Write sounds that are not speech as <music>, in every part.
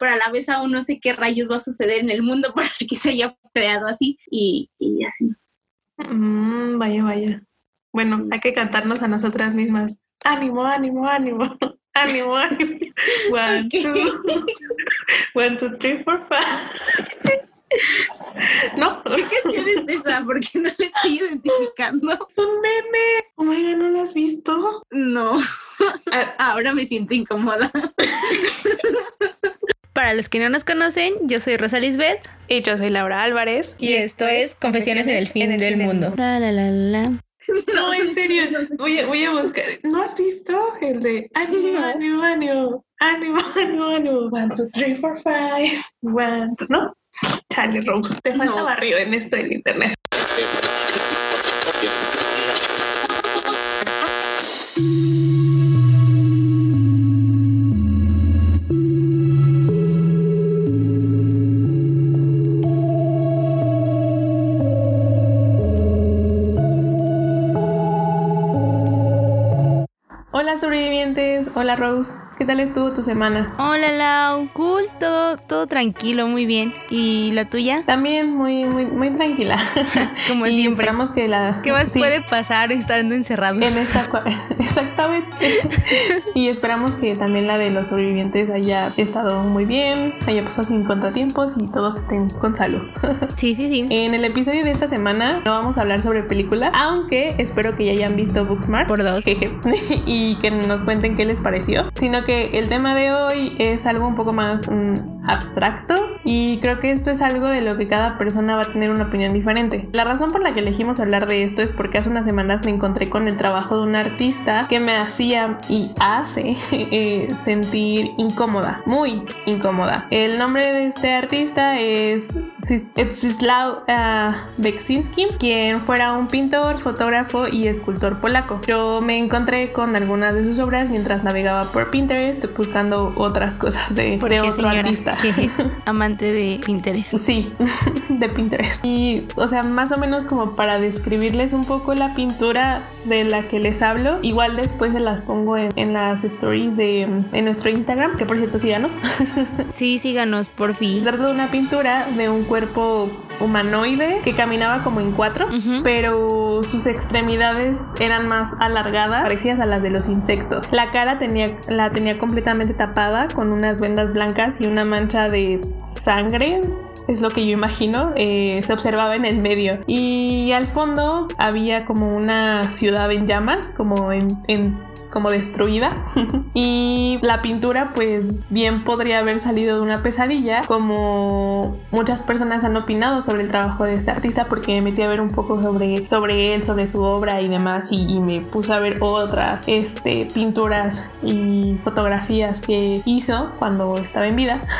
pero a la vez aún no sé qué rayos va a suceder en el mundo <laughs> para que se haya creado así y, y así. Mm, vaya, vaya. Bueno, hay que cantarnos a nosotras mismas. Ánimo, ánimo, ánimo. <laughs> Ánimo, ánimo. <laughs> One, two, one, two, three, four, five. ¿No? ¿Qué canción es esa? Porque no la estoy identificando. Un meme. Oh my god, ¿no la has visto? No. Ah. Ahora me siento incómoda. Para los que no nos conocen, yo soy Rosa Lisbeth Y yo soy Laura Álvarez. y esto es Confesiones en el fin del mundo. La, la, la, la. No, en serio, voy a, voy a buscar. ¿No has visto el de ánimo, ánimo, ánimo, ánimo, ánimo, ánimo? One, two, three, four, five. One, two, ¿no? Chale, Rose, te falta No. barrio en esto en internet. Sobrevivientes, hola Rose, ¿qué tal estuvo tu semana? Hola Lau, cool, todo, todo tranquilo, muy bien. ¿Y la tuya? También muy, muy, muy tranquila. <laughs> Como y siempre. esperamos que la... ¿Qué más sí, puede pasar estando encerrado? En esta <laughs> <laughs> exactamente. y esperamos que también la de los sobrevivientes haya estado muy bien, haya pasado sin contratiempos y todos estén con salud. Sí, sí, sí. en el episodio de esta semana no vamos a hablar sobre película, aunque espero que ya hayan visto Booksmart. Por dos. Jeje. y que nos cuenten qué les pareció. Sino que el tema de hoy es algo un poco más mm, abstracto y creo que esto es algo de lo que cada persona va a tener una opinión diferente. La razón por la que elegimos hablar de esto es porque hace unas semanas me encontré con el trabajo de un artista que me hacía y hace <laughs> eh, sentir incómoda, muy incómoda. El nombre de este artista es Zdzislaw ah, Beksinski, quien fuera un pintor, fotógrafo y escultor polaco. Yo me encontré con algunas de sus obras mientras navegaba por Pinterest buscando otras cosas de, ¿Por de otro señora? artista. <laughs> De Pinterest. Sí, <laughs> de Pinterest. Y, o sea, más o menos como para describirles un poco la pintura de la que les hablo. Igual después se las pongo en, en las stories de en nuestro Instagram, que por cierto síganos. <laughs> Sí, síganos, por Se fin. trata de una pintura de un cuerpo humanoide que caminaba como en cuatro, pero sus extremidades eran más alargadas, parecidas a las de los insectos. La cara tenía, la tenía completamente tapada con unas vendas blancas y una mancha de sangre. Es lo que yo imagino, eh, se observaba en el medio. Y al fondo había como una ciudad en llamas, como en, en como destruida. <laughs> Y la pintura pues bien podría haber salido de una pesadilla como muchas personas han opinado sobre el trabajo de este artista porque me metí a ver un poco sobre, sobre él, sobre su obra y demás y, y me puse a ver otras este, pinturas y fotografías que hizo cuando estaba en vida. <laughs>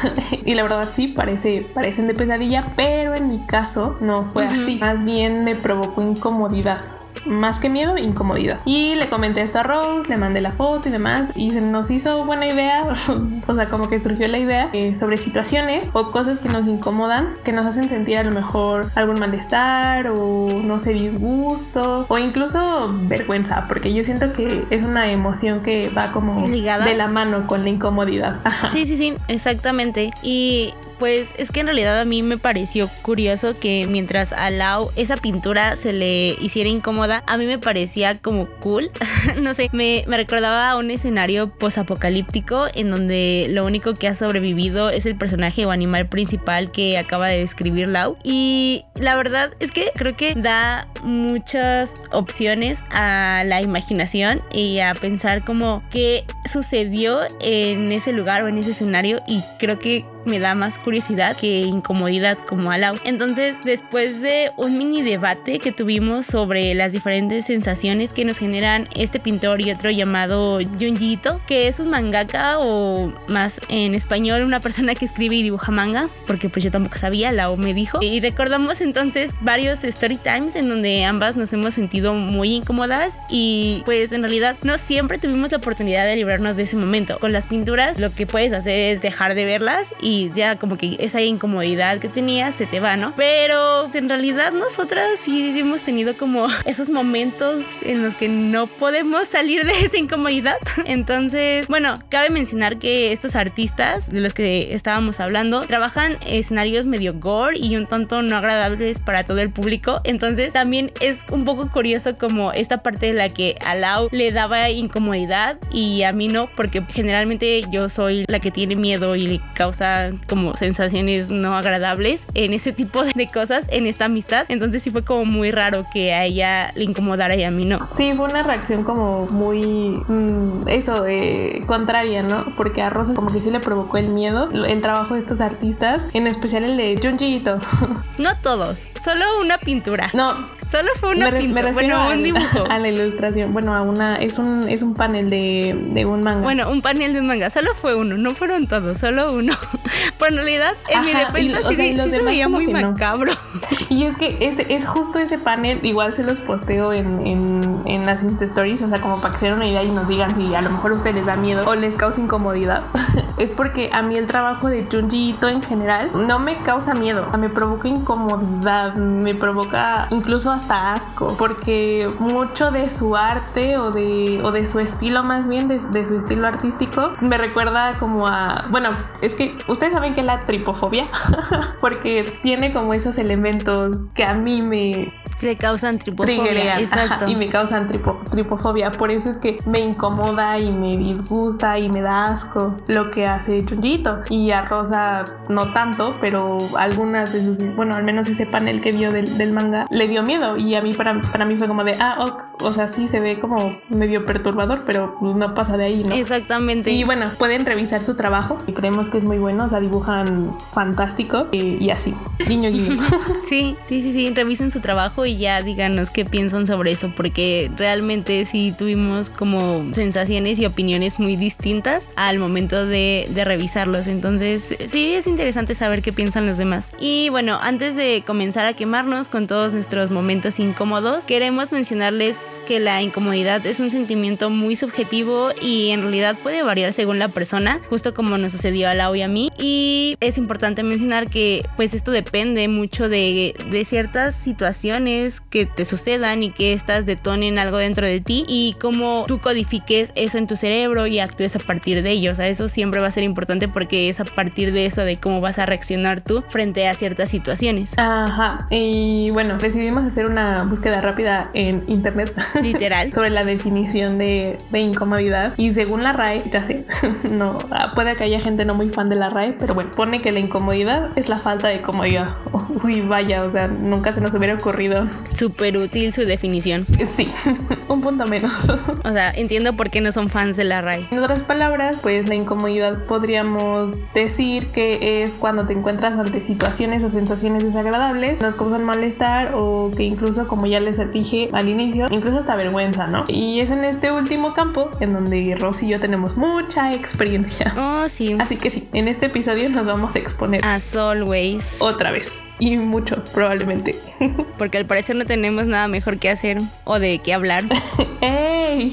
Y la verdad sí parece, parecen de pesadilla pero en mi caso no fue Ujú. así. Más bien me provocó incomodidad más que miedo, incomodidad. Y le comenté esto a Rose, le mandé la foto y demás, y se nos hizo buena idea, <laughs> o sea, como que surgió la idea eh, sobre situaciones o cosas que nos incomodan, que nos hacen sentir a lo mejor algún malestar o no sé, disgusto o incluso vergüenza, porque yo siento que es una emoción que va como de la mano con la incomodidad. Ajá. Sí, sí, sí, exactamente. Y pues es que en realidad a mí me pareció curioso que mientras a Lau esa pintura se le hiciera incómoda, a mí me parecía como cool. <laughs> no sé, me, me recordaba a un escenario posapocalíptico en donde lo único que ha sobrevivido es el personaje o animal principal que acaba de describir Lau. Y la verdad es que creo que da muchas opciones a la imaginación y a pensar como qué sucedió en ese lugar o en ese escenario y creo que me da más curiosidad que incomodidad como a Lau. Entonces, después de un mini debate que tuvimos sobre las diferentes sensaciones que nos generan este pintor y otro llamado Junji Ito, que es un mangaka o más en español una persona que escribe y dibuja manga, porque pues yo tampoco sabía, Lau me dijo. Y recordamos entonces varios story times en donde ambas nos hemos sentido muy incómodas y pues en realidad no siempre tuvimos la oportunidad de librarnos de ese momento. Con las pinturas lo que puedes hacer es dejar de verlas y y ya como que esa incomodidad que tenías se te va, ¿no? Pero en realidad nosotras sí hemos tenido como esos momentos en los que no podemos salir de esa incomodidad. <laughs> Entonces, bueno, cabe mencionar que estos artistas de los que estábamos hablando trabajan escenarios medio gore y un tanto no agradables para todo el público. Entonces, también es un poco curioso como esta parte de la que a Lau le daba incomodidad y a mí no, porque generalmente yo soy la que tiene miedo y le causa como sensaciones no agradables en ese tipo de cosas en esta amistad. Entonces sí fue como muy raro que a ella le incomodara y a mí no. Sí, fue una reacción como muy mm, eso, eh, contraria, ¿no? Porque a Rosa como que sí le provocó el miedo el trabajo de estos artistas, en especial el de Junji Ito. <laughs> No todos, solo una pintura. No, Solo fue una pintura, bueno, un dibujo. A la ilustración, bueno, a una, es un, es un panel de, de, un manga. Bueno, un panel de un manga, solo fue uno, no fueron todos, solo uno. <laughs> Pero en realidad, en mi defensa sí, sí se veía muy macabro. <laughs> Y es que es, es justo ese panel, igual se los posteo en, en, en las Insta Stories, o sea, como para que se den una idea y nos digan si a lo mejor a ustedes les da miedo o les causa incomodidad. <laughs> es porque a mí el trabajo de Junji Ito en general no me causa miedo, me provoca incomodidad, me provoca incluso hasta asco, porque mucho de su arte o de, o de su estilo más bien, de, de, su estilo artístico, me recuerda como a, bueno, es que ustedes saben que es la tripofobia, <laughs> porque tiene como esos elementos que a mí me, le causan tripofobia. Exacto. y me causan tripofobia. Por eso es que me incomoda y me disgusta y me da asco lo que hace Junjito. Y a Rosa no tanto, pero algunas de sus, bueno, al menos ese panel que vio del, del manga le dio miedo. Y a mí, para, para mí fue como de, ah, o sea, sí se ve como medio perturbador, pero no pasa de ahí, ¿no? Exactamente. Y bueno, pueden revisar su trabajo. Y creemos que es muy bueno, o sea, dibujan fantástico y, y así. Guiño, guiño. <laughs> sí, sí, sí, sí, revisen su trabajo y ya díganos qué piensan sobre eso, porque realmente sí tuvimos como sensaciones y opiniones muy distintas al momento de, de revisarlos. Entonces, sí es interesante saber qué piensan los demás. Y bueno, antes de comenzar a quemarnos con todos nuestros momentos incómodos, queremos mencionarles que la incomodidad es un sentimiento muy subjetivo y en realidad puede variar según la persona, justo como nos sucedió a Lau y a mí. Y es importante mencionar que pues esto depende mucho de, de ciertas situaciones que te sucedan y que estas detonen algo dentro de ti y cómo tú codifiques eso en tu cerebro y actúes a partir de ello. O sea, eso siempre va a ser importante porque es a partir de eso de cómo vas a reaccionar tú frente a ciertas situaciones. Ajá. Y bueno, decidimos hacer una búsqueda rápida en internet. Literal. <laughs> sobre la definición de, de incomodidad. Y según la RAE, ya sé, <laughs> no, puede que haya gente no muy fan de la RAE, pero bueno, pone que la incomodidad es la falta de comodidad. <laughs> Uy, vaya, o sea, nunca se nos hubiera ocurrido Súper útil su definición. Sí, <laughs> un punto menos. <laughs> O sea, entiendo por qué no son fans de la RAI. En otras palabras, pues la incomodidad podríamos decir que es cuando te encuentras ante situaciones o sensaciones desagradables, nos causan malestar o que incluso, como ya les dije al inicio, incluso hasta vergüenza, ¿no? Y es en este último campo en donde Rose y yo tenemos mucha experiencia. Oh, sí. Así que sí, en este episodio nos vamos a exponer. As always. Otra vez y mucho, probablemente. Porque al parecer no tenemos nada mejor que hacer o de qué hablar. <laughs> ¡Ey!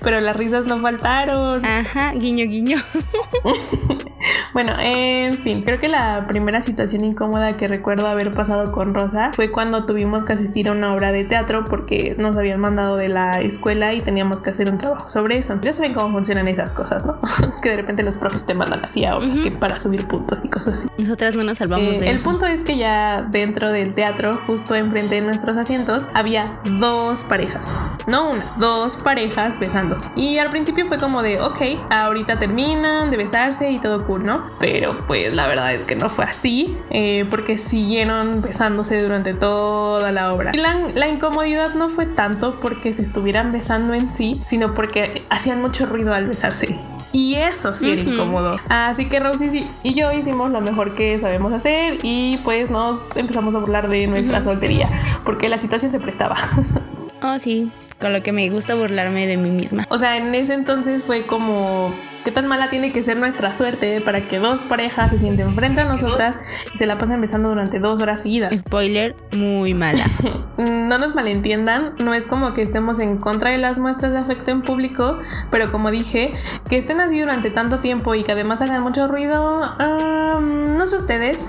Pero las risas no faltaron. Ajá, guiño, guiño. <laughs> bueno, en fin, creo que la primera situación incómoda que recuerdo haber pasado con Rosa fue cuando tuvimos que asistir a una obra de teatro porque nos habían mandado de la escuela y teníamos que hacer un trabajo sobre eso. Ya saben cómo funcionan esas cosas, ¿no? <laughs> que de repente los profes te mandan así a obras que para subir puntos y cosas así. Nosotras no nos salvamos eh, de El punto es que ya dentro del teatro, justo enfrente de nuestros asientos, había dos parejas. No una, dos parejas besándose. Y al principio fue como de, ok, ahorita terminan de besarse y todo cool, ¿no? Pero pues la verdad es que no fue así, eh, porque siguieron besándose durante toda la obra. Y la, la incomodidad no fue tanto porque se estuvieran besando en sí, sino porque hacían mucho ruido al besarse. Y eso sí era incómodo. Así que Rosy y yo hicimos lo mejor que sabemos hacer y pues nos empezamos a burlar de nuestra soltería porque la situación se prestaba. <laughs> Oh, sí, con lo que me gusta burlarme de mí misma. O sea, en ese entonces fue como qué tan mala tiene que ser nuestra suerte para que dos parejas se sienten frente a nosotras y se la pasen besando durante dos horas seguidas. Spoiler, muy mala. <laughs> no nos malentiendan, no es como que estemos en contra de las muestras de afecto en público, pero como dije, que estén así durante tanto tiempo y que además hagan mucho ruido, ustedes,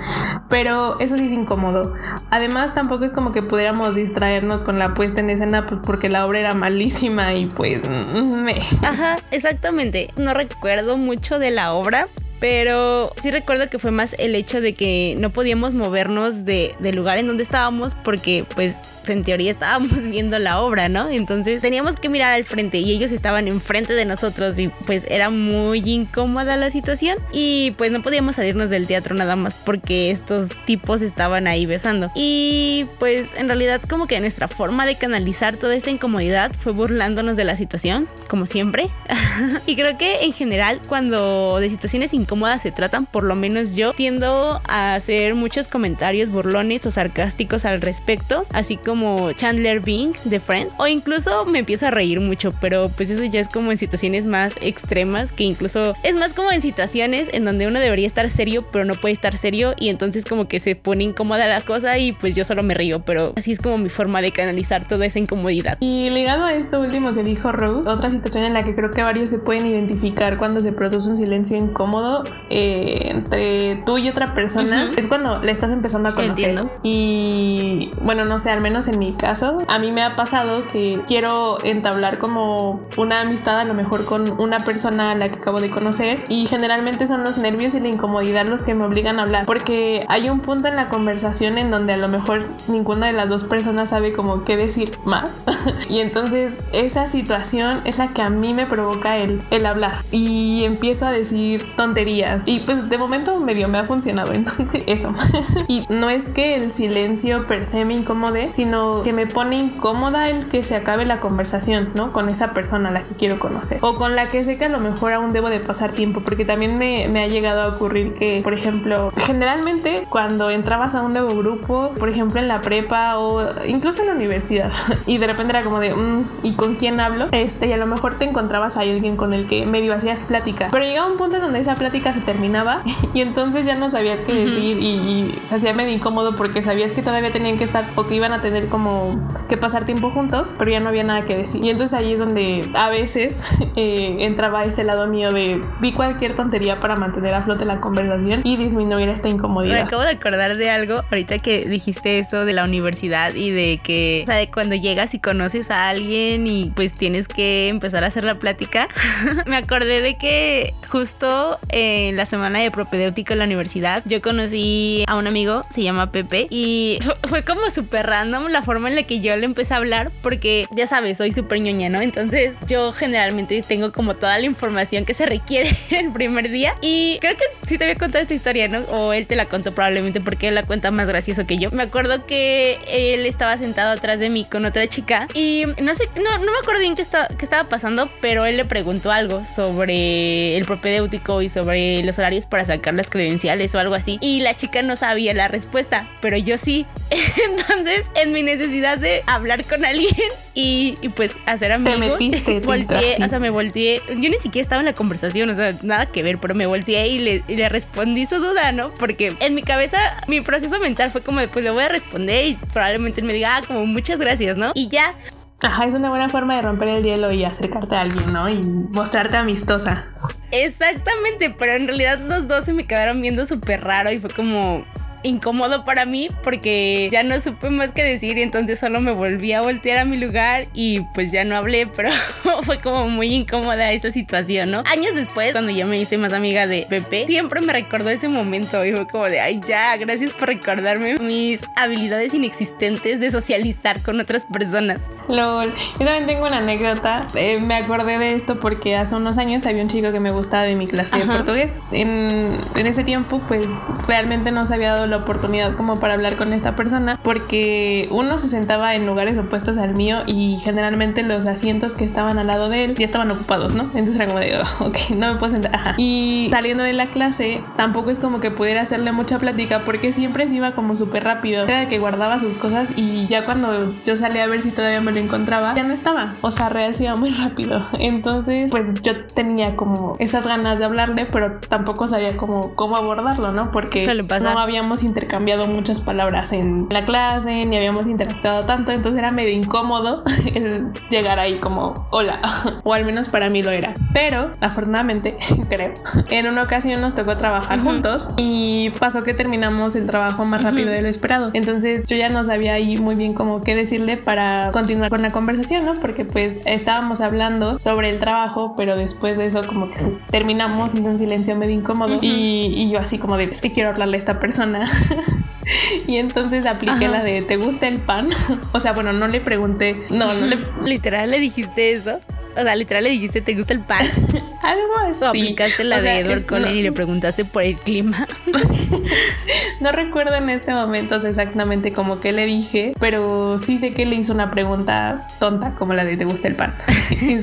pero eso sí es incómodo. Además, tampoco es como que pudiéramos distraernos con la puesta en escena pues, porque la obra era malísima y pues... <laughs> Me... Ajá, exactamente. No recuerdo mucho de la obra, pero sí recuerdo que fue más el hecho de que no podíamos movernos de, del lugar en donde estábamos porque pues en teoría estábamos <laughs> viendo la obra, ¿no? Entonces teníamos que mirar al frente y ellos estaban enfrente de nosotros y pues era muy incómoda la situación y pues no podíamos salirnos del teatro nada más porque estos tipos estaban ahí besando. Y pues en realidad como que nuestra forma de canalizar toda esta incomodidad fue burlándonos de la situación, como siempre. <laughs> y creo que en general cuando de situaciones incómodas se tratan, por lo menos yo tiendo a hacer muchos comentarios burlones o sarcásticos al respecto, así como como Chandler Bing de Friends o incluso me empiezo a reír mucho, pero pues eso ya es como en situaciones más extremas que incluso es más como en situaciones en donde uno debería estar serio pero no puede estar serio y entonces como que se pone incómoda la cosa y pues yo solo me río, pero así es como mi forma de canalizar toda esa incomodidad. Y ligado a esto último que dijo Rose, otra situación en la que creo que varios se pueden identificar cuando se produce un silencio incómodo eh, entre tú y otra persona es cuando le estás empezando a conocer. Entiendo. Y bueno, no sé, al menos en mi caso, a mí me ha pasado que quiero entablar como una amistad a lo mejor con una persona a la que acabo de conocer y generalmente son los nervios y la incomodidad los que me obligan a hablar porque hay un punto en la conversación en donde a lo mejor ninguna de las dos personas sabe como qué decir más. <laughs> Y entonces esa situación es la que a mí me provoca el, el hablar y empiezo a decir tonterías y pues de momento medio me ha funcionado <laughs> entonces eso. <laughs> Y no es que el silencio per se me incomode sino que me pone incómoda el que se acabe la conversación, ¿no? Con esa persona a la que quiero conocer. O con la que sé que a lo mejor aún debo de pasar tiempo, porque también me, me ha llegado a ocurrir que, por ejemplo, generalmente cuando entrabas a un nuevo grupo, por ejemplo en la prepa o incluso en la universidad, <laughs> y de repente era como de, mm, ¿y con quién hablo? Este, y a lo mejor te encontrabas a alguien con el que medio hacías plática, pero llegaba un punto en donde esa plática se terminaba <laughs> y entonces ya no sabías qué decir y, y se hacía medio incómodo porque sabías que todavía tenían que estar o que iban a tener como que pasar tiempo juntos, pero ya no había nada que decir. Y entonces ahí es donde a veces <laughs> eh, entraba ese lado mío de vi cualquier tontería para mantener a flote la conversación y disminuir esta incomodidad. Me acabo de acordar de algo ahorita que dijiste eso de la universidad y de que, de cuando llegas y conoces a alguien y pues tienes que empezar a hacer la plática. <laughs> Me acordé de que justo en la semana de propedéutica en la universidad yo conocí a un amigo, se llama Pepe, y <laughs> fue como súper random la forma en la que yo le empecé a hablar, porque ya sabes, soy súper ñoña, ¿no? Entonces yo generalmente tengo como toda la información que se requiere <laughs> el primer día. Y creo que sí te había contado esta historia, ¿no? O él te la contó probablemente porque él la cuenta más gracioso que yo. Me acuerdo que él estaba sentado atrás de mí con otra chica y no sé, no, no me acuerdo bien qué, está, qué estaba pasando, pero él le preguntó algo sobre el propedéutico y sobre los horarios para sacar las credenciales o algo así. Y la chica no sabía la respuesta, pero yo sí. <laughs> Entonces, en mi necesidad de hablar con alguien y, pues hacer amigos. Te metiste, <laughs> volteé, o sea, me volteé. Yo ni siquiera estaba en la conversación, o sea, nada que ver, pero me volteé y le, le respondí su duda, ¿no? Porque en mi cabeza, mi proceso mental fue como, pues le voy a responder y probablemente él me diga, ah, como muchas gracias, ¿no? Y ya. Ajá, es una buena forma de romper el hielo y acercarte a alguien, ¿no? Y mostrarte amistosa. Exactamente, pero en realidad los dos se me quedaron viendo súper raro y fue como, incómodo para mí porque ya no supe más que decir y entonces solo me volví a voltear a mi lugar y pues ya no hablé, pero <laughs> fue como muy incómoda esa situación, ¿no? Años después, cuando yo me hice más amiga de Pepe, siempre me recordó ese momento y fue como de, ay, ya, gracias por recordarme mis habilidades inexistentes de socializar con otras personas. LOL, yo también tengo una anécdota, eh, me acordé de esto porque hace unos años había un chico que me gustaba de mi clase de portugués. En, en ese tiempo, pues realmente no se había dado la oportunidad como para hablar con esta persona porque uno se sentaba en lugares opuestos al mío y generalmente los asientos que estaban al lado de él ya estaban ocupados, ¿no? Entonces era como de, oh, ok, no me puedo sentar. Ajá. Y saliendo de la clase, tampoco es como que pudiera hacerle mucha plática porque siempre se iba como súper rápido. Era de que guardaba sus cosas y ya cuando yo salía a ver si todavía me lo encontraba, ya no estaba. O sea, real se iba muy rápido. <laughs> Entonces, pues yo tenía como esas ganas de hablarle, pero tampoco sabía cómo, cómo abordarlo, ¿no? Porque no habíamos habíamos intercambiado muchas palabras en la clase, ni habíamos interactuado tanto, entonces era medio incómodo <laughs> el llegar ahí como hola, <laughs> o al menos para mí lo era. Pero afortunadamente, <laughs> creo, en una ocasión nos tocó trabajar juntos y pasó que terminamos el trabajo más rápido de lo esperado. Entonces yo ya no sabía ahí muy bien cómo qué decirle para continuar con la conversación, ¿no? Porque pues estábamos hablando sobre el trabajo, pero después de eso como que terminamos, hizo un silencio medio incómodo y, y, yo así como de, es que quiero hablarle a esta persona. <laughs> y entonces apliqué la de, ¿te gusta el pan? <laughs> o sea, bueno, no le pregunté, no, no le... Literal le dijiste eso. O sea, literal le dijiste, ¿te gusta el pan? <laughs> Algo así. O aplicaste la de Edward Cullen y le preguntaste por el clima. <laughs> no recuerdo en este momento exactamente como que le dije, pero sí sé que le hizo una pregunta tonta como la de ¿te gusta el pan?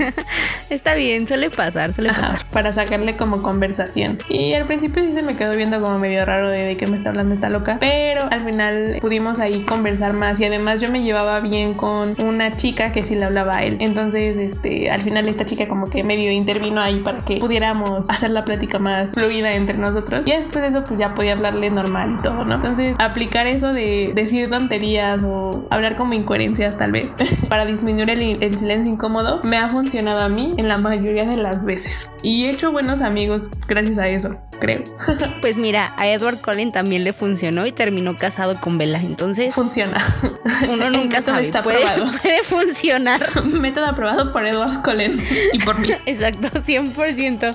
<laughs> Está bien, suele pasar, suele pasar. Para sacarle como conversación. Y al principio sí se me quedó viendo como medio raro de, de qué me está hablando esta loca, pero al final pudimos ahí conversar más y además yo me llevaba bien con una chica que sí le hablaba a él. Entonces, este, al final esta chica como que medio intervino ahí para que pudiéramos hacer la plática más fluida entre nosotros. Y después de eso pues ya podía hablarle normal y todo, ¿no? Entonces aplicar eso de decir tonterías o hablar como incoherencias tal vez <laughs> para disminuir el, el silencio incómodo me ha funcionado a mí en la mayoría de las veces. Y he hecho buenos amigos gracias a eso creo. <laughs> Pues mira, a Edward Cullen también le funcionó y terminó casado con Bella. Entonces funciona. <laughs> Uno nunca sabe. Está puede, aprobado. puede funcionar. <laughs> Método aprobado por Edward Cullen y por mí. Exacto, 100%.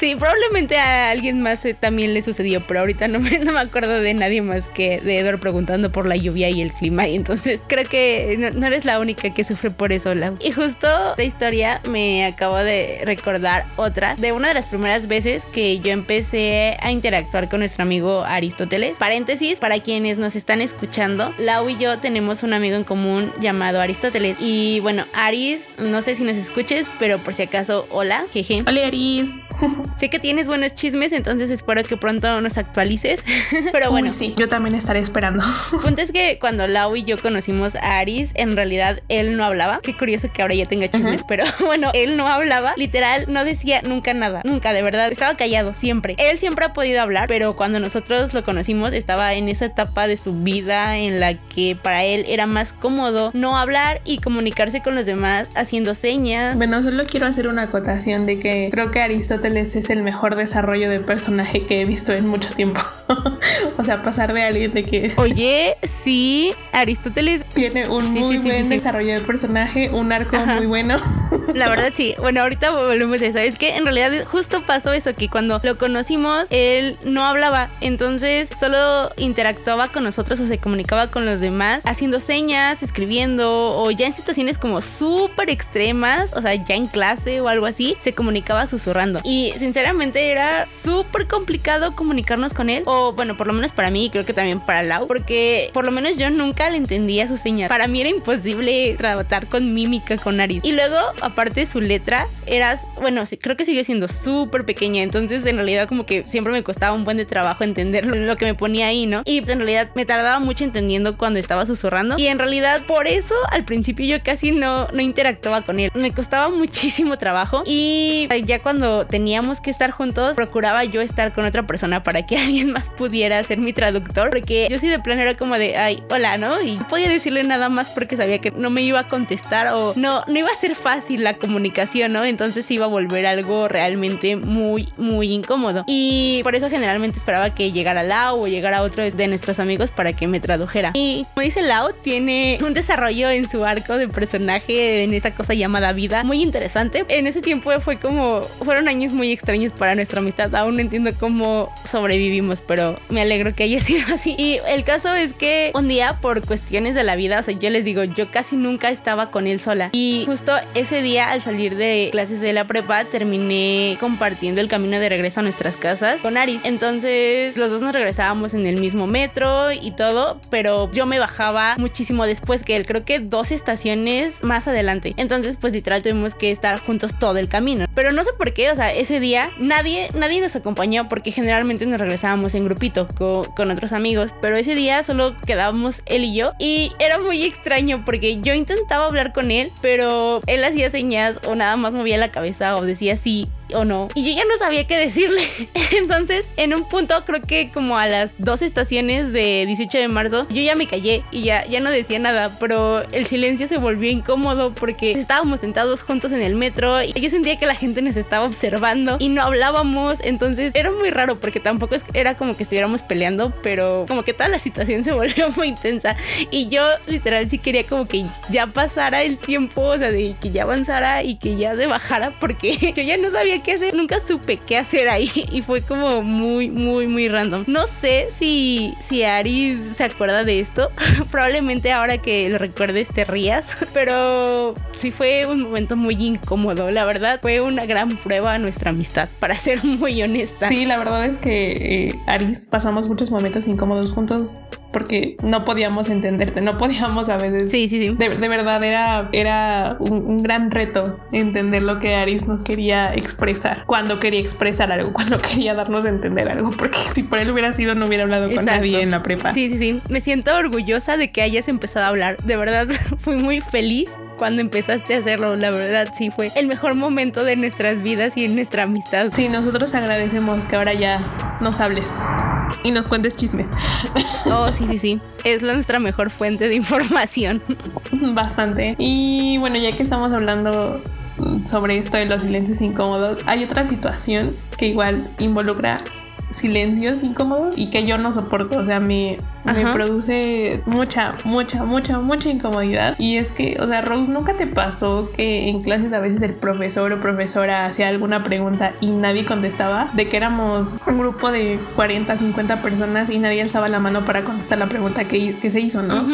Sí, probablemente a alguien más eh, también le sucedió, pero ahorita no me, no me acuerdo de nadie más que de Edward preguntando por la lluvia y el clima. Y entonces creo que no, eres la única que sufre por eso, Lau. Y justo de historia me acabo de recordar otra de una de las primeras veces que yo empecé a interactuar con nuestro amigo Aristóteles. Paréntesis, para quienes nos están escuchando, Lau y yo tenemos un amigo en común llamado Aristóteles. Y bueno, Aris, no sé si nos escuches, pero por si acaso, hola, jeje. Hola Aris. <laughs> sé que tienes buenos chismes, entonces espero que pronto nos actualices. <laughs> pero bueno. sí, yo también estaré esperando. Punto es que cuando Lau y yo conocimos a Aris, en realidad él no hablaba. Qué curioso que ahora ya tenga chismes, pero <laughs> bueno, él no hablaba. Literal, no decía nunca nada. Nunca, de verdad. Estaba callado siempre. Él siempre ha podido hablar, pero cuando nosotros lo conocimos estaba en esa etapa de su vida en la que para él era más cómodo no hablar y comunicarse con los demás haciendo señas. Bueno, solo quiero hacer una acotación de que creo que Aristóteles es el mejor desarrollo de personaje que he visto en mucho tiempo. <laughs> o sea, pasar de alguien de que... <laughs> Oye, sí, Aristóteles... Tiene un muy buen desarrollo de personaje, un arco muy bueno. <laughs> La verdad sí. Bueno, ahorita volvemos a eso. Es que en realidad justo pasó eso, que cuando lo conocimos, él no hablaba, entonces solo interactuaba con nosotros o se comunicaba con los demás haciendo señas, escribiendo o ya en situaciones como súper extremas, o sea, ya en clase o algo así, se comunicaba susurrando. Y sinceramente era súper complicado comunicarnos con él, o bueno, por lo menos para mí, creo que también para Lau, porque por lo menos yo nunca le entendía sus señas. Para mí era imposible tratar con mímica con nariz. Y luego, aparte su letra, eras, bueno, creo que sigue siendo súper pequeña, entonces en realidad como que siempre me costaba un buen de trabajo entender lo que me ponía ahí, ¿no? Y en realidad me tardaba mucho entendiendo cuando estaba susurrando. Y en realidad por eso al principio yo casi no, no interactuaba con él. Me costaba muchísimo trabajo. Y ya cuando teníamos que estar juntos, procuraba yo estar con otra persona para que <laughs> alguien más pudiera ser mi traductor. Porque yo sí de plan era como de, ay, hola, ¿no? Y no podía decirle nada más porque sabía que no me iba a contestar o no, no iba a ser fácil la comunicación, ¿no? Entonces iba a volver algo realmente muy, muy incómodo. Y por eso generalmente esperaba que llegara Lau o llegara otro de nuestros amigos para que me tradujera. Y como dice Lau, tiene un desarrollo en su arco de personaje en esa cosa llamada vida muy interesante. En ese tiempo fue como, fueron años muy extraños para nuestra amistad. Aún no entiendo cómo sobrevivimos, pero me alegro que haya <laughs> sido así. Y el caso es que un día, por cuestiones de la vida, o sea, yo les digo, yo casi nunca estaba con él sola. Y justo ese día, al salir de clases de la prepa, terminé compartiendo el camino de regreso a nuestras casas con Aris. Entonces los dos nos regresábamos en el mismo metro y todo, pero yo me bajaba muchísimo después que él, creo que dos estaciones más adelante. Entonces pues literal tuvimos que estar juntos todo el camino. Pero no sé por qué, o sea, ese día nadie, nadie nos acompañó porque generalmente nos regresábamos en grupito con, con otros amigos, pero ese día solo quedábamos él y yo y era muy extraño porque yo intentaba hablar con él, pero él hacía señas o nada más movía la cabeza o decía sí o no. Y yo ya no sabía qué decirle. <laughs> Entonces, en un punto, creo que como a las dos estaciones de 18 de marzo, yo ya me callé y ya, ya no decía nada, pero el silencio se volvió incómodo porque estábamos sentados juntos en el metro y yo sentía que la gente nos estaba observando y no hablábamos. Entonces, era muy raro porque tampoco era como que estuviéramos peleando, pero como que toda la situación se <laughs> volvió muy intensa. Y yo literal sí quería como que ya pasara el tiempo, o sea, de que ya avanzara y que ya se bajara porque <laughs> yo ya no sabía qué hacer, nunca supe qué hacer ahí <laughs> y fue como muy, muy, muy random. No sé si, si Aris se acuerda de esto, <laughs> probablemente ahora que lo recuerdes te rías, <laughs> pero sí fue un momento muy incómodo, la verdad fue una gran prueba a nuestra amistad, para ser muy honesta. Sí, la verdad es que eh, Aris pasamos muchos momentos incómodos juntos porque no podíamos entenderte, no podíamos a veces. Sí, sí, sí. De, verdad era, era un, gran reto entender lo que Aris nos quería expresar, cuando quería expresar algo, <laughs> cuando quería darnos a entender algo, porque <laughs> si por él hubiera sido no hubiera hablado con nadie en la prepa. Sí, sí, sí. Me siento orgullosa de que hayas empezado a hablar. De verdad, <laughs> fui muy feliz cuando empezaste a hacerlo. La verdad, sí fue el mejor momento de nuestras vidas y en nuestra amistad. Sí, nosotros agradecemos que ahora ya nos hables y nos cuentes chismes. <laughs> Oh, sí, sí, sí. Es nuestra mejor fuente de información. <laughs> Bastante. Y bueno, ya que estamos hablando sobre esto de los silencios incómodos, hay otra situación que igual involucra silencios incómodos y que yo no soporto. O sea, me, me produce mucha, mucha, mucha, mucha incomodidad. Y es que, o sea, Rose, ¿nunca te pasó que en clases a veces el profesor o profesora hacía alguna pregunta y nadie contestaba? De que éramos un grupo de 40, 50 personas y nadie alzaba la mano para contestar la pregunta que, que se hizo, ¿no?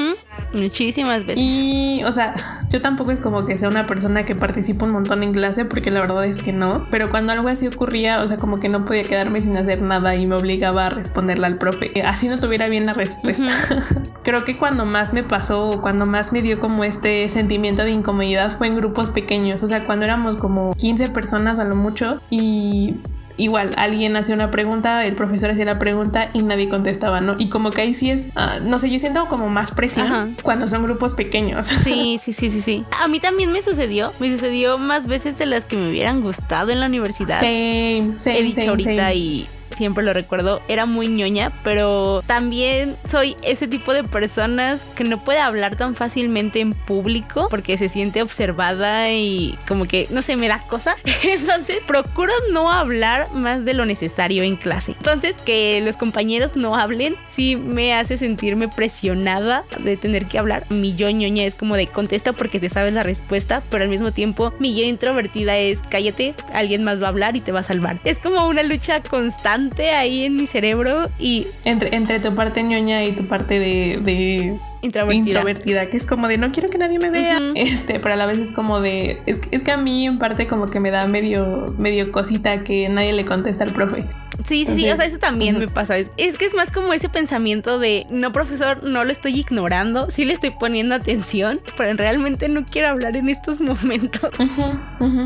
Muchísimas veces. Y, o sea, yo tampoco es como que sea una persona que participa un montón en clase, porque la verdad es que no. Pero cuando algo así ocurría, o sea, como que no podía quedarme sin hacer nada y me obligaba a responderle al profe. Así no tuviera bien la respuesta. <laughs> Creo que cuando más me pasó, cuando más me dio como este sentimiento de incomodidad fue en grupos pequeños. O sea, cuando éramos como 15 personas a lo mucho y igual alguien hacía una pregunta, el profesor hacía la pregunta y nadie contestaba, ¿no? Y como que ahí sí es, ah, no sé, yo siento como más presión cuando son grupos pequeños. <laughs> Sí, sí, sí, sí, sí. A mí también me sucedió, me sucedió más veces de las que me hubieran gustado en la universidad. Sí, sí, He dicho ahorita y siempre lo recuerdo, era muy ñoña, pero también soy ese tipo de personas que no puede hablar tan fácilmente en público porque se siente observada y como que, no sé, me da cosa. <laughs> Entonces, procuro no hablar más de lo necesario en clase. Entonces, que los compañeros no hablen, sí me hace sentirme presionada de tener que hablar. Mi yo ñoña es como de contesta porque te sabes la respuesta, pero al mismo tiempo mi yo introvertida es cállate, alguien más va a hablar y te va a salvar. Es como una lucha constante ahí en mi cerebro y... Entre, entre tu parte ñoña y tu parte de, Introvertida. que es como de no quiero que nadie me vea. Este, pero a la vez es como de. Es, es, que a mí en parte como que me da medio, medio cosita que nadie le contesta al profe. Sí, sí, sí, o sea, eso también me pasa. Es, que es más como ese pensamiento de, no, profesor, no lo estoy ignorando, sí le estoy poniendo atención, pero realmente no quiero hablar en estos <laughs> momentos.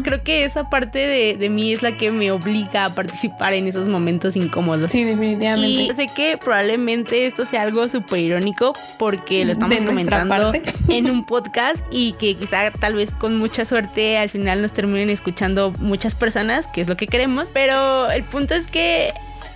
Creo que esa parte de, de, mí es la que me obliga a participar en esos momentos incómodos. Sí, definitivamente. Y sé que probablemente esto sea algo súper irónico porque lo estamos comentando <laughs> en un <laughs> podcast y que quizá tal vez con mucha suerte al final nos terminen escuchando muchas personas, que es lo que queremos, pero el punto es que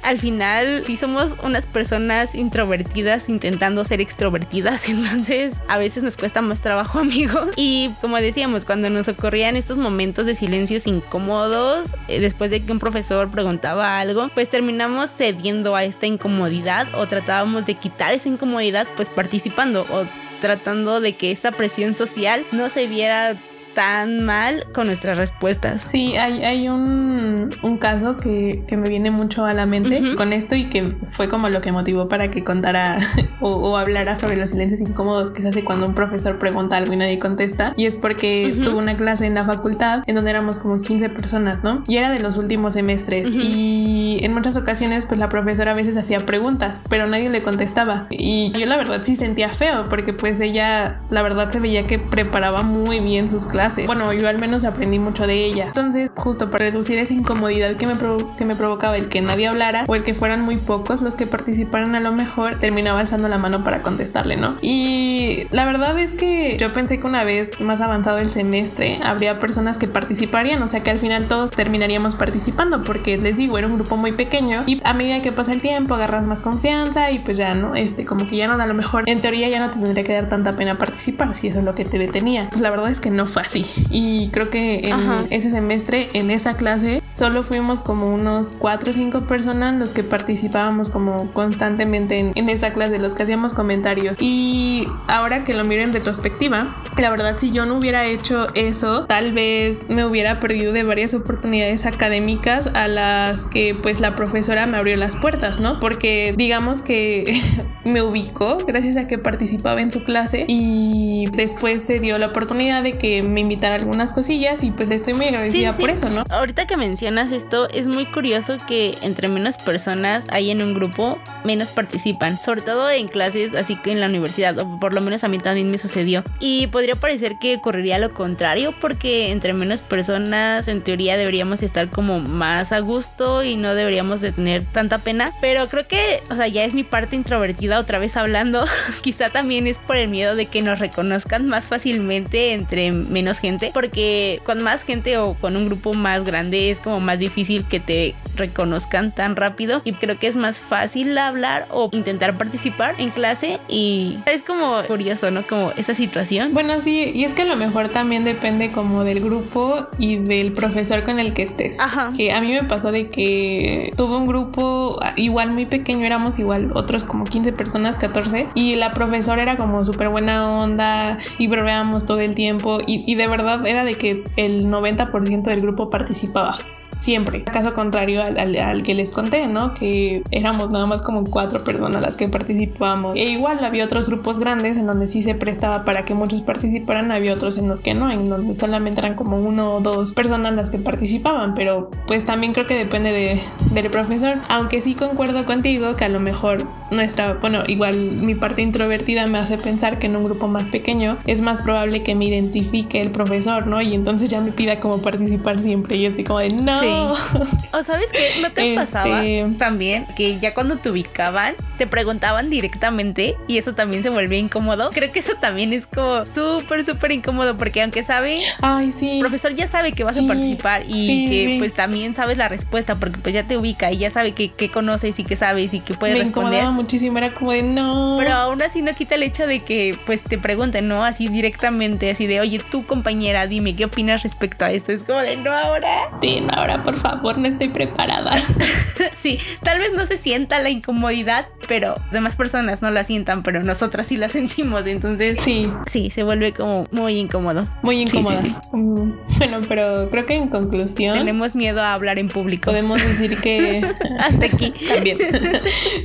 al final sí somos unas personas introvertidas intentando ser extrovertidas, <laughs> entonces a veces nos cuesta más trabajo, amigos. Y como decíamos, cuando nos ocurrían estos momentos de silencios incómodos, eh, después de que un profesor preguntaba algo, pues terminamos cediendo a esta incomodidad o tratábamos de quitar esa incomodidad pues participando o tratando de que esa presión social no se viera tan mal con nuestras respuestas. Sí, hay, hay un, un caso que, que, me viene mucho a la mente con esto y que fue como lo que motivó para que contara <laughs> o, hablara sobre los silencios incómodos que se hace cuando un profesor pregunta algo y nadie contesta. Y es porque tuvo una clase en la facultad en donde éramos como 15 personas, ¿no? Y era de los últimos semestres. Y en muchas ocasiones, pues la profesora a veces hacía preguntas, pero nadie le contestaba. Y yo la verdad sí sentía feo porque pues ella, la verdad se veía que preparaba muy bien sus clases clase. Bueno, yo al menos aprendí mucho de ella. Entonces, justo para reducir esa incomodidad que me, que me provocaba el que nadie hablara o el que fueran muy pocos los que participaran a lo mejor, terminaba alzando la mano para contestarle, ¿no? Y la verdad es que yo pensé que una vez más avanzado el semestre habría personas que participarían, o sea que al final todos terminaríamos participando porque les digo, era un grupo muy pequeño y a medida que pasa el tiempo agarras más confianza y pues ya, ¿no? Este, como que ya no, a lo mejor en teoría ya no te tendría que dar tanta pena participar si eso es lo que te detenía. Pues la verdad es que no fue así. Y creo que en ese semestre, en esa clase, solo fuimos como unos 4 o 5 personas los que participábamos como constantemente en, en esa clase, los que hacíamos comentarios. Y ahora que lo miro en retrospectiva, la verdad si yo no hubiera hecho eso, tal vez me hubiera perdido de varias oportunidades académicas a las que pues la profesora me abrió las puertas, ¿no? Porque digamos que <laughs> me ubicó gracias a que participaba en su clase y después se dio la oportunidad de que me invitara algunas cosillas y pues le estoy muy agradecida por eso, ¿no? Ahorita que mencionas esto, es muy curioso que entre menos personas hay en un grupo, menos participan, sobre todo en clases así que en la universidad, o por lo menos a mí también me sucedió. Y podría parecer que ocurriría lo contrario, porque entre menos personas en teoría deberíamos estar como más a gusto y no deberíamos de tener tanta pena, pero creo que, o sea, ya es mi parte introvertida otra vez hablando, <laughs> quizá también es por el miedo de que nos reconozcan más fácilmente entre menos gente, porque con más gente o con un grupo más grande es como más difícil que te reconozcan tan rápido y creo que es más fácil hablar o intentar participar en clase y es como curioso, ¿no? Como esa situación. Bueno, sí, y es que a lo mejor también depende como del grupo y del profesor con el que estés. Ajá. Que a mí me pasó de que tuve un grupo igual muy pequeño, éramos igual otros como 15 personas, 14, y la profesora era como súper buena onda y bromeábamos todo el tiempo y, y de verdad era de que el 90% del grupo participaba siempre. Caso contrario al, que les conté, ¿no? Que éramos nada más como cuatro personas las que participábamos. E igual había otros grupos grandes en donde sí se prestaba para que muchos participaran, había otros en los que no, en donde solamente eran como uno o dos personas las que participaban, pero pues también creo que depende de, del profesor. Aunque sí concuerdo contigo que a lo mejor nuestra, bueno, igual mi parte introvertida me hace pensar que en un grupo más pequeño es más probable que me identifique el profesor, ¿no? Y entonces ya me pida como participar siempre. Y yo estoy como de no. <laughs> O sabes que no te pasaba este, también que ya cuando te ubicaban te preguntaban directamente y eso también se volvía incómodo. Creo que eso también es como súper, súper incómodo porque aunque sabe, Ay, sí. el profesor ya sabe que vas a participar y que pues también sabes la respuesta porque pues ya te ubica y ya sabe que, conoces y que sabes y que puedes Me responder. Me muchísimo, era como de no. Pero aún así no quita el hecho de que pues te pregunten, ¿no? Así directamente, así de, oye, tú compañera, dime, ¿qué opinas respecto a esto? Es como de, no ahora. Sí, no ahora, por favor, no estoy preparada. <laughs> sí, tal vez no se sienta la incomodidad, pero demás personas no la sientan, pero nosotras sí la <laughs> sentimos. Entonces, sí, sí, se vuelve como muy incómodo. Muy incómodo. Mm, bueno, pero creo que en conclusión. Tenemos miedo a hablar en público. Podemos decir que. <laughs> hasta aquí. <laughs> También.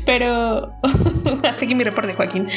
pero. hasta aquí mi reporte, Joaquín.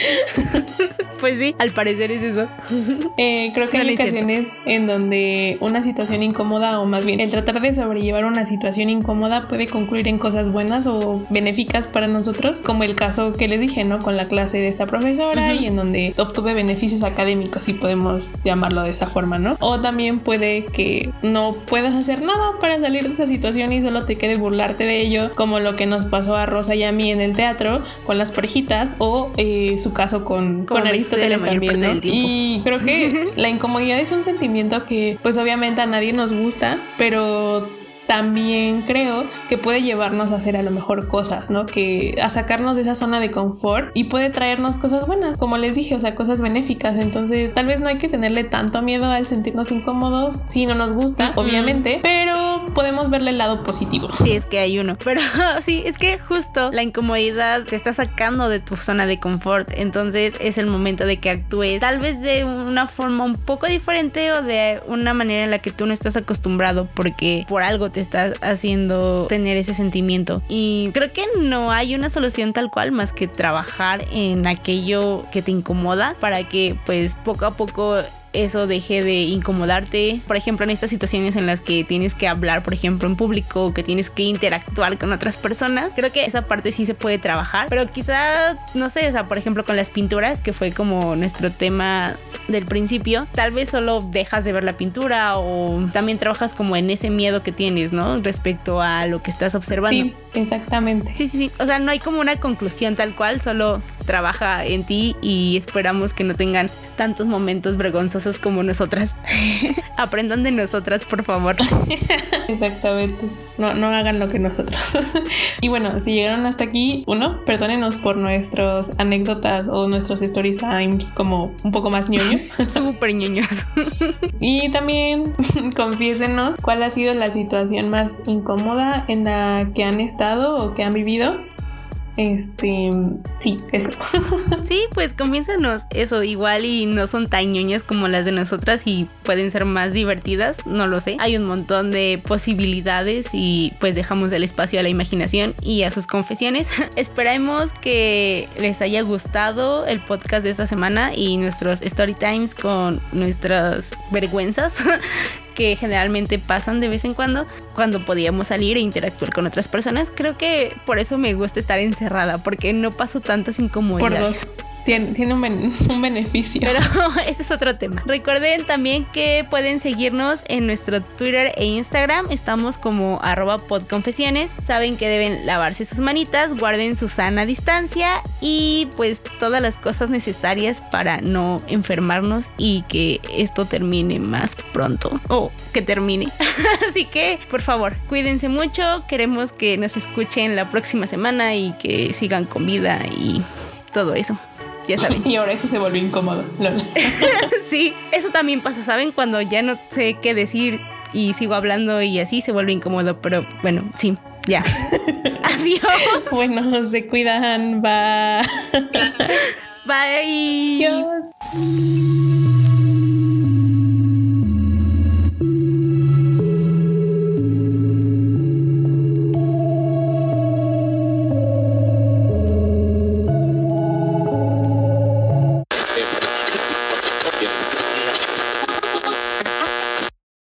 Pues sí, al parecer es eso. <laughs> Eh, creo que hay ocasiones en donde una situación incómoda, o más bien el tratar de sobrellevar una situación incómoda, puede concluir en cosas buenas o benéficas para nosotros, como el caso que les dije, ¿no? Con la clase de esta profesora y en donde obtuve beneficios académicos, si podemos llamarlo de esa forma, ¿no? O también puede que no puedas hacer nada para salir de esa situación y solo te quede burlarte de ello, como lo que nos pasó a Rosa y a mí en el teatro con las parejitas o eh, su caso con, con Aristóteles también, ¿no? Y creo que la incomodidad es un sentimiento que pues obviamente a nadie nos gusta, pero también creo que puede llevarnos a hacer a lo mejor cosas, ¿no? Que a sacarnos de esa zona de confort y puede traernos cosas buenas, como les dije, o sea, cosas benéficas. Entonces, tal vez no hay que tenerle tanto miedo al sentirnos incómodos, si no nos gusta, obviamente, pero podemos verle el lado positivo. Sí, es que hay uno. <laughs> Pero sí, es que justo la incomodidad te está sacando de tu zona de confort. Entonces, es el momento de que actúes tal vez de una forma un poco diferente o de una manera en la que tú no estás acostumbrado porque por algo te estás haciendo tener ese sentimiento. Y creo que no hay una solución tal cual más que trabajar en aquello que te incomoda para que pues poco a poco eso deje de incomodarte. Por ejemplo, en estas situaciones en las que tienes que hablar, por ejemplo, en público, que tienes que interactuar con otras personas, creo que esa parte sí se puede trabajar. Pero quizá, no sé, o sea, por ejemplo, con las pinturas, que fue como nuestro tema del principio, tal vez solo dejas de ver la pintura o también trabajas como en ese miedo que tienes, ¿no? Respecto a lo que estás observando. Sí, exactamente. Sí, sí, sí. O sea, no hay como una conclusión tal cual, solo trabaja en ti y esperamos que no tengan tantos momentos vergonzosos como nosotras. <laughs> Aprendan de nosotras, por favor. <laughs> Exactamente. No, no hagan lo que nosotros. <laughs> y bueno, si llegaron hasta aquí, uno, perdónenos por nuestras anécdotas o nuestros story times como un poco más ñoños. Súper ñoños. y también confiésenos cuál ha sido la situación más incómoda en la que han estado o que han vivido este, sí, eso. <laughs> sí, pues comiénzanos eso, igual y no son tan ñoñas como las de nosotras y pueden ser más divertidas, no lo sé. Hay un montón de posibilidades y pues dejamos el espacio a la imaginación y a sus confesiones. <laughs> Esperemos que les haya gustado el podcast de esta semana y nuestros story times con nuestras vergüenzas <laughs> que generalmente pasan de vez en cuando, cuando podíamos salir e interactuar con otras personas. Creo que por eso me gusta estar encerrada, porque no paso tantas incomodidades. Por dos. Tiene, <laughs> un, beneficio. Pero <laughs> ese es otro tema. Recuerden también que pueden seguirnos en nuestro Twitter e Instagram. Estamos como arroba podconfesiones. Saben que deben lavarse sus manitas, guarden su sana distancia y pues todas las cosas necesarias para no enfermarnos y que esto termine más pronto. O que termine. <laughs> Así que, por favor, cuídense mucho. Queremos que nos escuchen la próxima semana y que sigan con vida y todo eso. Ya saben. y ahora eso se volvió incómodo. <laughs> <laughs> sí, eso también pasa, ¿saben? Cuando ya no sé qué decir y sigo hablando y así se vuelve incómodo, pero bueno, sí, ya. <laughs> Adiós. Bueno, se cuidan. Bye. Bye. Adiós.